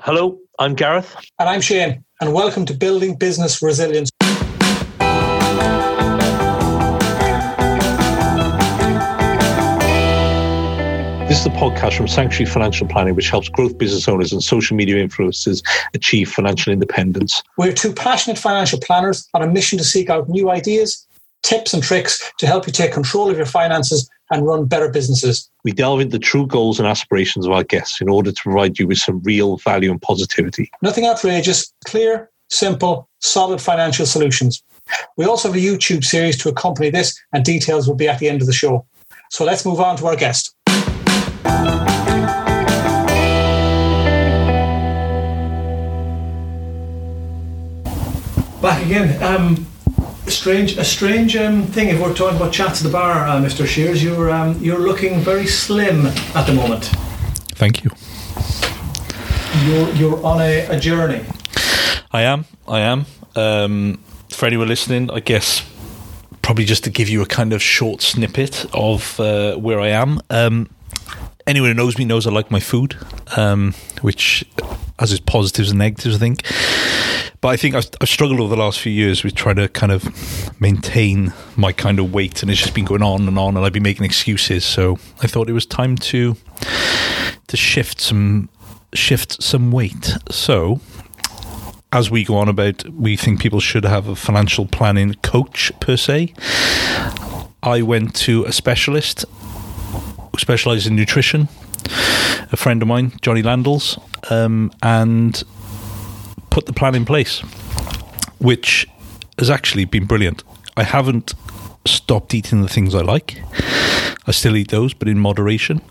Hello, I'm Gareth. And I'm Shane, and welcome to Building Business Resilience. This is a podcast from Sanctuary Financial Planning, which helps growth business owners and social media influencers achieve financial independence. We're two passionate financial planners on a mission to seek out new ideas, tips, and tricks to help you take control of your finances and run better businesses. We delve into the true goals and aspirations of our guests in order to provide you with some real value and positivity. Nothing outrageous, clear, simple, solid financial solutions. We also have a YouTube series to accompany this, and details will be at the end of the show. So let's move on to our guest. Back again. Um, strange, a strange um, thing. If we're talking about chats at the bar, uh, Mr. Shears, you're um, you're looking very slim at the moment. Thank you. You're you're on a, a journey. I am. I am. Um, for anyone listening, I guess probably just to give you a kind of short snippet of uh, where I am. Um, anyone who knows me knows I like my food, um, which has its positives and negatives, I think. But I think I've, I've, struggled over the last few years with trying to kind of maintain my kind of weight, and it's just been going on and on, and I've been making excuses. So I thought it was time to to shift some shift some weight. So as we go on about, we think people should have a financial planning coach per se. I went to a specialist who specialises in nutrition, a friend of mine, Jonny Landels, um, and put the plan in place, which has actually been brilliant. I haven't stopped eating the things I like. I still eat those, but in moderation.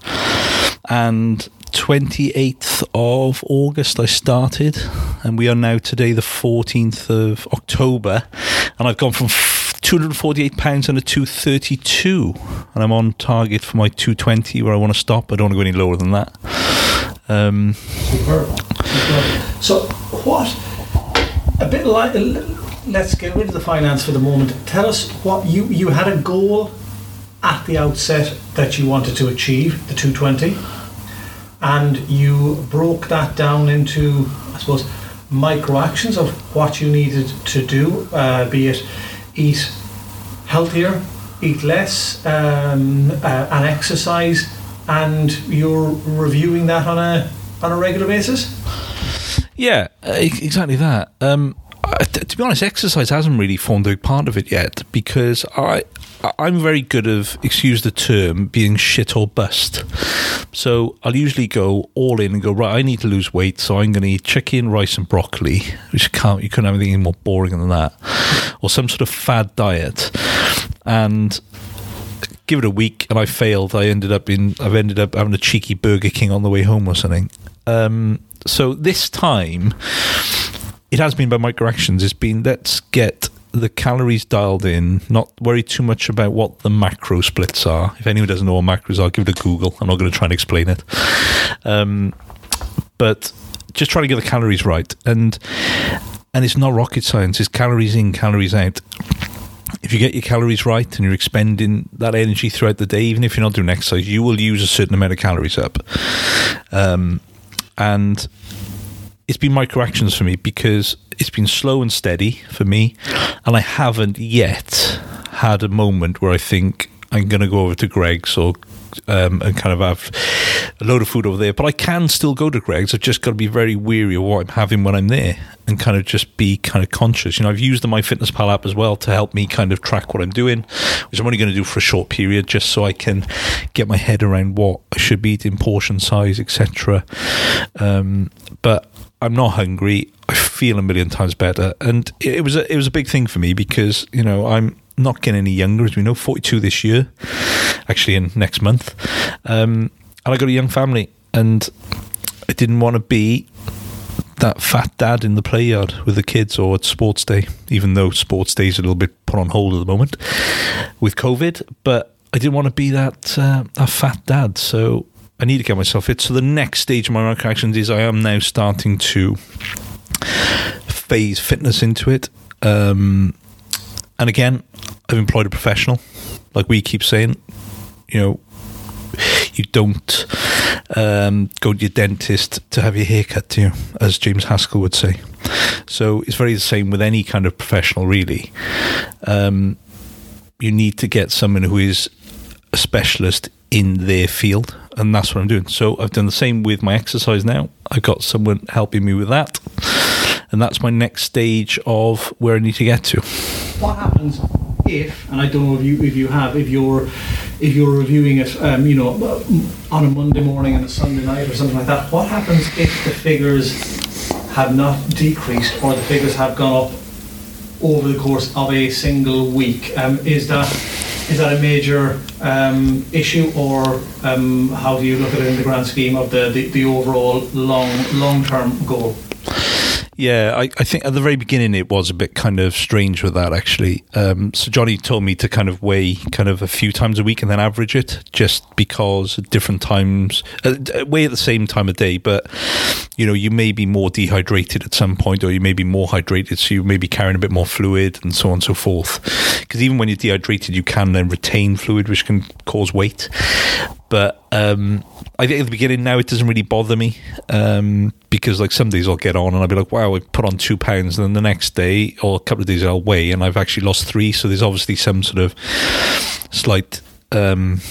And 28th of August, I started, and we are now today the 14th of October, and I've gone from 248 pounds and a 232, and I'm on target for my 220 where I want to stop. I don't want to go any lower than that. Um. So, what a bit like? Let's get rid of the finance for the moment. Tell us what you you had a goal at the outset that you wanted to achieve, the 220 and you broke that down into, I suppose, micro actions of what you needed to do, uh, be it eat healthier, eat less, um, uh, and exercise, and you're reviewing that on a on a regular basis. Yeah, exactly that. Um, to be honest, exercise hasn't really formed a part of it yet because I I'm very good of excuse the term being shit or bust. So I'll usually go all in and go right. I need to lose weight, so I'm going to eat chicken, rice, and broccoli, which can't you couldn't have anything more boring than that, or some sort of fad diet, and give it a week and I failed. I ended up in I've ended up having a cheeky Burger King on the way home or something. Um, so this time it has been by micro actions. It's been let's get the calories dialed in, not worry too much about what the macro splits are. If anyone doesn't know what macros are, give it a Google. I'm not going to try and explain it. Um, but just try to get the calories right. And and it's not rocket science, it's calories in, calories out. If you get your calories right and you're expending that energy throughout the day, even if you're not doing exercise, you will use a certain amount of calories up. Um, and it's been micro actions for me because it's been slow and steady for me, and I haven't yet had a moment where I think I'm going to go over to Greggs or um, and kind of have a load of food over there. But I can still go to Greggs. I've just got to be very weary of what I'm having when I'm there and kind of just be kind of conscious. You know, I've used the MyFitnessPal app as well to help me kind of track what I'm doing, which I'm only going to do for a short period just so I can get my head around what I should be eating, portion size, etc. Um, but I'm not hungry. I feel a million times better, and it was a, it was a big thing for me because you know I'm not getting any younger, as we know, 42 this year, actually in next month, um, and I got a young family, and I didn't want to be that fat dad in the play yard with the kids or at sports day, even though sports day is a little bit put on hold at the moment with COVID, but. I didn't want to be that uh, that fat dad, so I need to get myself fit. So the next stage of my micro actions is I am now starting to phase fitness into it. Um, and again, I've employed a professional. Like we keep saying, you know, you don't um, go to your dentist to have your hair cut to you, as James Haskell would say. So it's very the same with any kind of professional, really. Um, you need to get someone who is a specialist in their field, and that's what I'm doing. So I've done the same with my exercise now. I've got someone helping me with that, and that's my next stage of where I need to get to. What happens if, and I don't know if you if you have, if you're if you're reviewing it, um, you know, on a Monday morning and a Sunday night or something like that, what happens if the figures have not decreased or the figures have gone up over the course of a single week? Um, is that is that a major um, issue, or um, how do you look at it in the grand scheme of the, the, the overall long long term goal? Yeah, I, I, think at the very beginning it was a bit kind of strange with that actually. Um, so Jonny told me to kind of weigh kind of a few times a week and then average it, just because at different times, uh, weigh at the same time of day. But you know, you may be more dehydrated at some point, or you may be more hydrated, so you may be carrying a bit more fluid and so on and so forth. Because even when you're dehydrated, you can then retain fluid, which can cause weight. But um, I think at the beginning now it doesn't really bother me um, because like some days I'll get on and I'll be like, wow, I put on two pounds, and then the next day or a couple of days I'll weigh and I've actually lost three. So there's obviously some sort of slight um,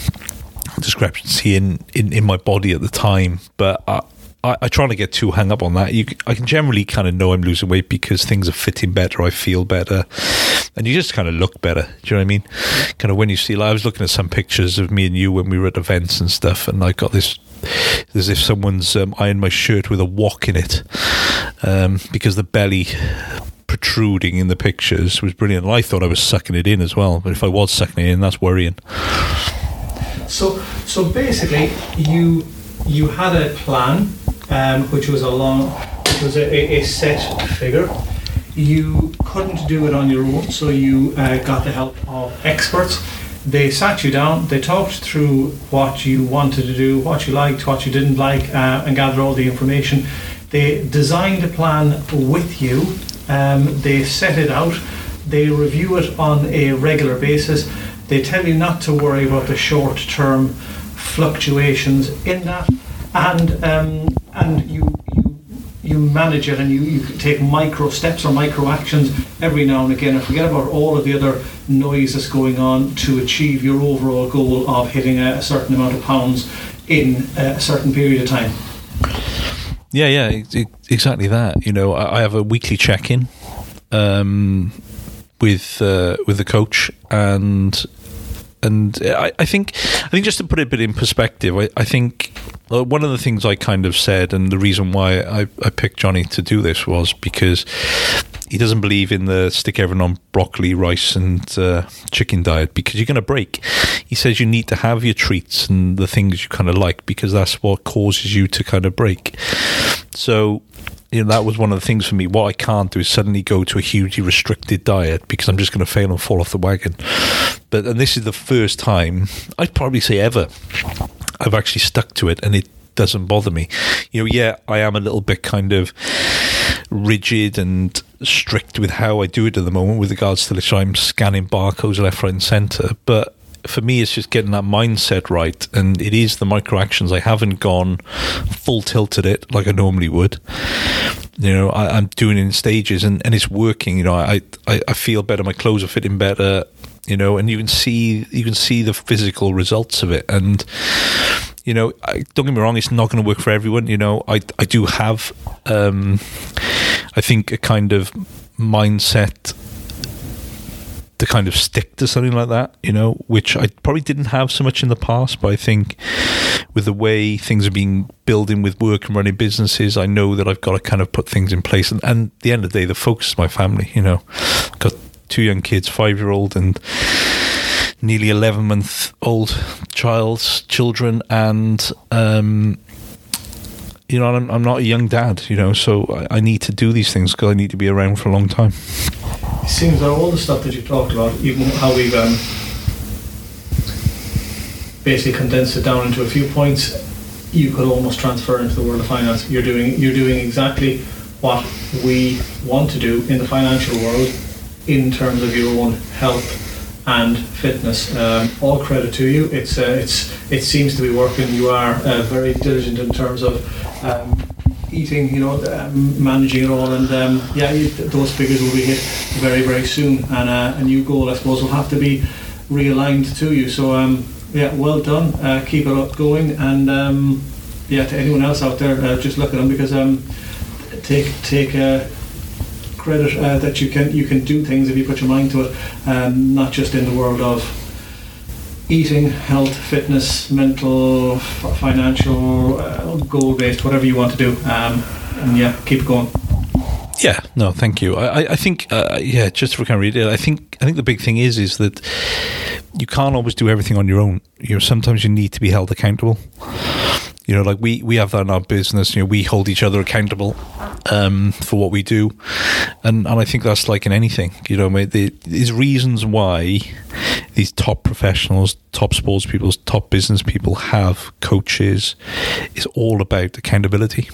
discrepancy in, in, in my body at the time, but. I, I, I try to get too hung up on that. You, I can generally kind of know I'm losing weight because things are fitting better. I feel better, and you just kind of look better. Do you know what I mean? Kind of when you see. Like, I was looking at some pictures of me and you when we were at events and stuff, and I got this as if someone's um, ironed my shirt with a wok in it um, because the belly protruding in the pictures was brilliant. I thought I was sucking it in as well, but if I was sucking it in, that's worrying. So, so basically, you you had a plan um, which was a long, which was a, a, set figure. You couldn't do it on your own, so you uh, got the help of experts. They sat you down, they talked through what you wanted to do, what you liked, what you didn't like, uh, and gathered all the information. They designed a plan with you, um, they set it out, they review it on a regular basis. They tell you not to worry about the short term fluctuations in that and um, and you you manage it and you, you take micro steps or micro actions every now and again and forget about all of the other noise that's going on to achieve your overall goal of hitting a, certain amount of pounds in a certain period of time. Yeah, yeah, exactly that. You know, I have a weekly check-in um, with uh, with the coach, and and I, I, think I think just to put it a bit in perspective, I, I think uh, one of the things I kind of said, and the reason why I, I picked Jonny to do this was because he doesn't believe in the stick everyone on broccoli, rice, and uh, chicken diet because you're going to break. He says you need to have your treats and the things you kind of like because that's what causes you to kind of break. So you know, that was one of the things for me. What I can't do is suddenly go to a hugely restricted diet because I'm just going to fail and fall off the wagon. But and this is the first time I'd probably say ever I've actually stuck to it, and it doesn't bother me. You know, yeah, I am a little bit kind of rigid and strict with how I do it at the moment with regards to this. I'm scanning barcodes left, right, and centre, but for me, it's just getting that mindset right. And it is the micro actions. I haven't gone full tilted it like I normally would. You know, I, am doing it in stages and, and it's working. You know, I, I, I feel better. My clothes are fitting better. You know, and you can see you can see the physical results of it. And you know, I, don't get me wrong, it's not going to work for everyone. You know, I I do have, um, I think, a kind of mindset to kind of stick to something like that, you know, which I probably didn't have so much in the past, but I think with the way things are being building with work and running businesses, I know that I've got to kind of put things in place. And, and at the end of the day, the focus is my family, you know, got two young kids, five year old and nearly 11 month old child's children. And, um, you know, I'm, I'm, not a young dad, you know, so I, I need to do these things because I need to be around for a long time. It seems that all the stuff that you've talked about, even how we've um, basically condensed it down into a few points, you could almost transfer into the world of finance. You're doing you're doing exactly what we want to do in the financial world in terms of your own health, and fitness. Um, all credit to you. It's uh, it's it seems to be working. You are uh, very diligent in terms of. Um, eating, you know, um, managing it all, and um, yeah, those figures will be hit very, very soon. And uh, a new goal, I suppose, will have to be realigned to you. So, um, yeah, well done. Uh, keep it up going, and um, yeah, to anyone else out there, uh, just look at them because um, take take uh, credit uh, that you can you can do things if you put your mind to it, um, not just in the world of eating, health, fitness, mental, financial, uh, goal based, whatever you want to do. Um, and yeah, keep going. Yeah, no, thank you. I, I think, uh, yeah, just for kind of read it, I think, I think the big thing is, is that you can't always do everything on your own. You know, sometimes you need to be held accountable. You know, like we, we have that in our business. You know, we hold each other accountable um, for what we do, and and I think that's like in anything. You know, there's reasons why these top professionals, top sports people, top business people have, coaches, is all about accountability.